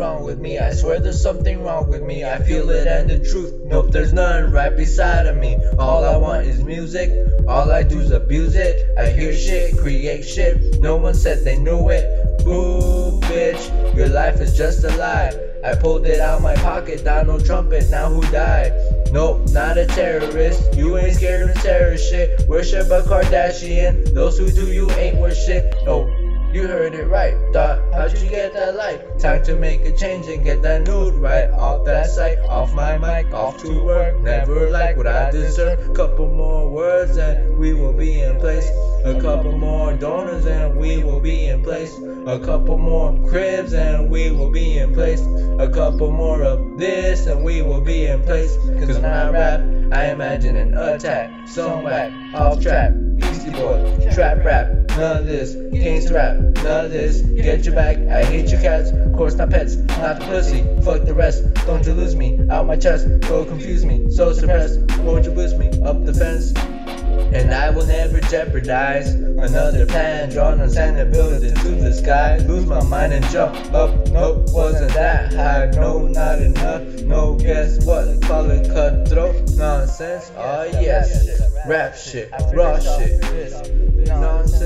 wrong with me. I swear there's something wrong with me. I feel it and the truth. Nope, there's none right beside of me. All I want is music. All I do is abuse it. I hear shit, create shit. No one said they knew it. Boo, bitch. Your life is just a lie. I pulled it out my pocket, Donald Trumpet, now who died? Nope, not a terrorist. You ain't scared of terrorist shit. Worship a Kardashian. Those who do you ain't worth shit. Nope. You heard it right, dog. How'd you get that light? Time to make a change and get that nude right off that site, off my mic, off to work. Never like what I deserve. Couple more words and we will be in place. A couple more donors and we will be in place. A couple more cribs and we will be in place. A couple more of this and we will be in place. Cause when I rap, I imagine an attack. Some whack, off track, Beastie Boy, trap rap. None of this, gangsta rap, none of this. Get your back, I hate your cats. Of course, not pets, not pussy. Fuck the rest, don't you lose me. Out my chest, go confuse me. So suppressed, won't you boost me up the fence? And I will never jeopardize another plan drawn on sand and build it to the sky. Lose my mind and jump up. Nope, wasn't that high. No, not enough. No, guess what? Call it cutthroat nonsense. Oh yes, rap shit, raw shit, nonsense.